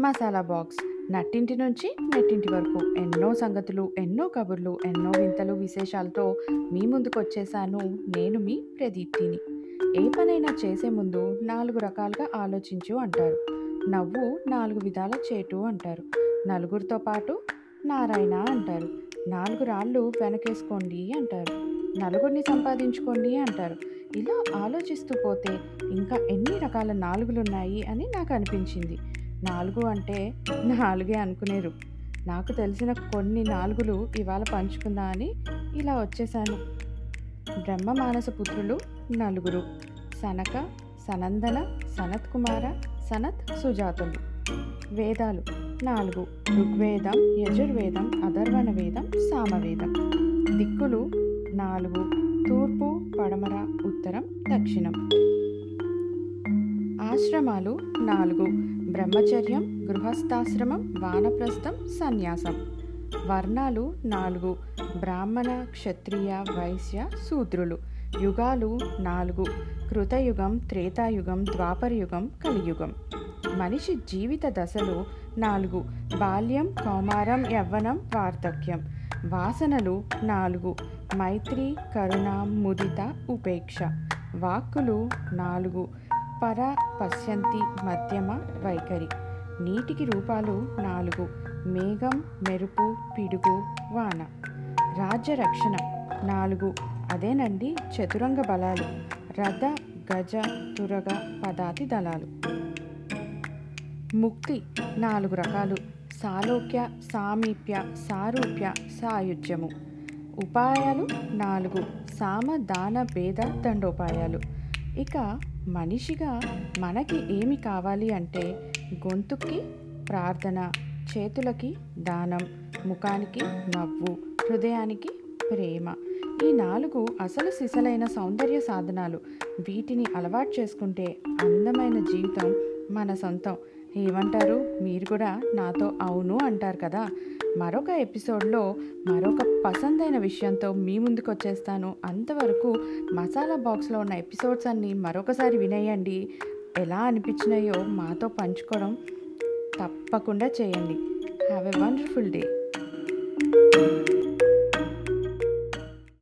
Masala box. నట్టింటి నుంచి నెట్టింటి వరకు ఎన్నో సంగతులు ఎన్నో కబుర్లు ఎన్నో వింతలు విశేషాలతో మీ ముందుకు వచ్చేసాను నేను మీ ప్రదీప్తిని. ఏ పనైనా చేసే ముందు నాలుగు రకాలుగా ఆలోచించు అంటారు. నవ్వు నాలుగు విధాల చేటు అంటారు. నలుగురితో పాటు నారాయణ అంటారు. నాలుగు రాళ్ళు వెనకేసుకోండి అంటారు. నలుగురిని సంపాదించుకోండి అంటారు. ఇలా ఆలోచిస్తూ పోతే ఇంకా ఎన్ని రకాల నాలుగులు ఉన్నాయి అని నాకు అనిపించింది. నాలుగు అంటే నాలుగే అనుకునేరు. నాకు తెలిసిన కొన్ని నాలుగులు ఇవాళ పంచుకుందా అని ఇలా వచ్చేసాను బ్రహ్మ మానస పుత్రులు నలుగురు. సనక సనందన సనత్ కుమార సనత్ సుజాతులు. వేదాలు నాలుగు. ఋగ్వేదం యజుర్వేదం అధర్వణ వేదం సామవేదం. దిక్కులు నాలుగు. తూర్పు పడమర ఉత్తరం దక్షిణం. ఆశ్రమాలు నాలుగు. బ్రహ్మచర్యం గృహస్థాశ్రమం వానప్రస్థం సన్యాసం. వర్ణాలు నాలుగు. బ్రాహ్మణ క్షత్రియ వైశ్య శూద్రులు. యుగాలు నాలుగు. కృతయుగం త్రేతాయుగం ద్వాపరయుగం కలియుగం. మనిషి జీవిత దశలు నాలుగు. బాల్యం కౌమారం యవ్వనం వార్ధక్యం. వాసనలు నాలుగు. మైత్రి కరుణ ముదిత ఉపేక్ష. వాక్కులు నాలుగు. పర పశ్యంతి మధ్యమ వైఖరి. నీటికి రూపాలు నాలుగు. మేఘం మెరుపు పిడుగు వాన. రాజ్య రక్షణ నాలుగు. అదేనండి చతురంగ బలాలు. రథ గజ తురగ పదాతి దళాలు. ముక్తి నాలుగు రకాలు. సాలోక్య సామీప్య సారూప్య సాయుధ్యము. ఉపాయాలు నాలుగు. సామ దాన భేద దండోపాయాలు. ఇక మనిషిగా మనకి ఏమి కావాలి అంటే గొంతుకి ప్రార్థన చేతులకి దానం ముఖానికి నవ్వు హృదయానికి ప్రేమ. ఈ నాలుగు అసలు సిసలైన సౌందర్య సాధనాలు. వీటిని అలవాటు చేసుకుంటే అందమైన జీవితం మన సొంతం. ఏమంటారు? మీరు కూడా నాతో అవును అంటారు కదా. మరొక ఎపిసోడ్లో మరొక పసందైన విషయంతో మీ ముందుకు వచ్చేస్తాను అంతవరకు మసాలా బాక్స్లో ఉన్న ఎపిసోడ్స్ అన్నీ మరొకసారి వినేయండి. ఎలా అనిపించినాయో మాతో పంచుకోవడం తప్పకుండా చేయండి. Have a wonderful day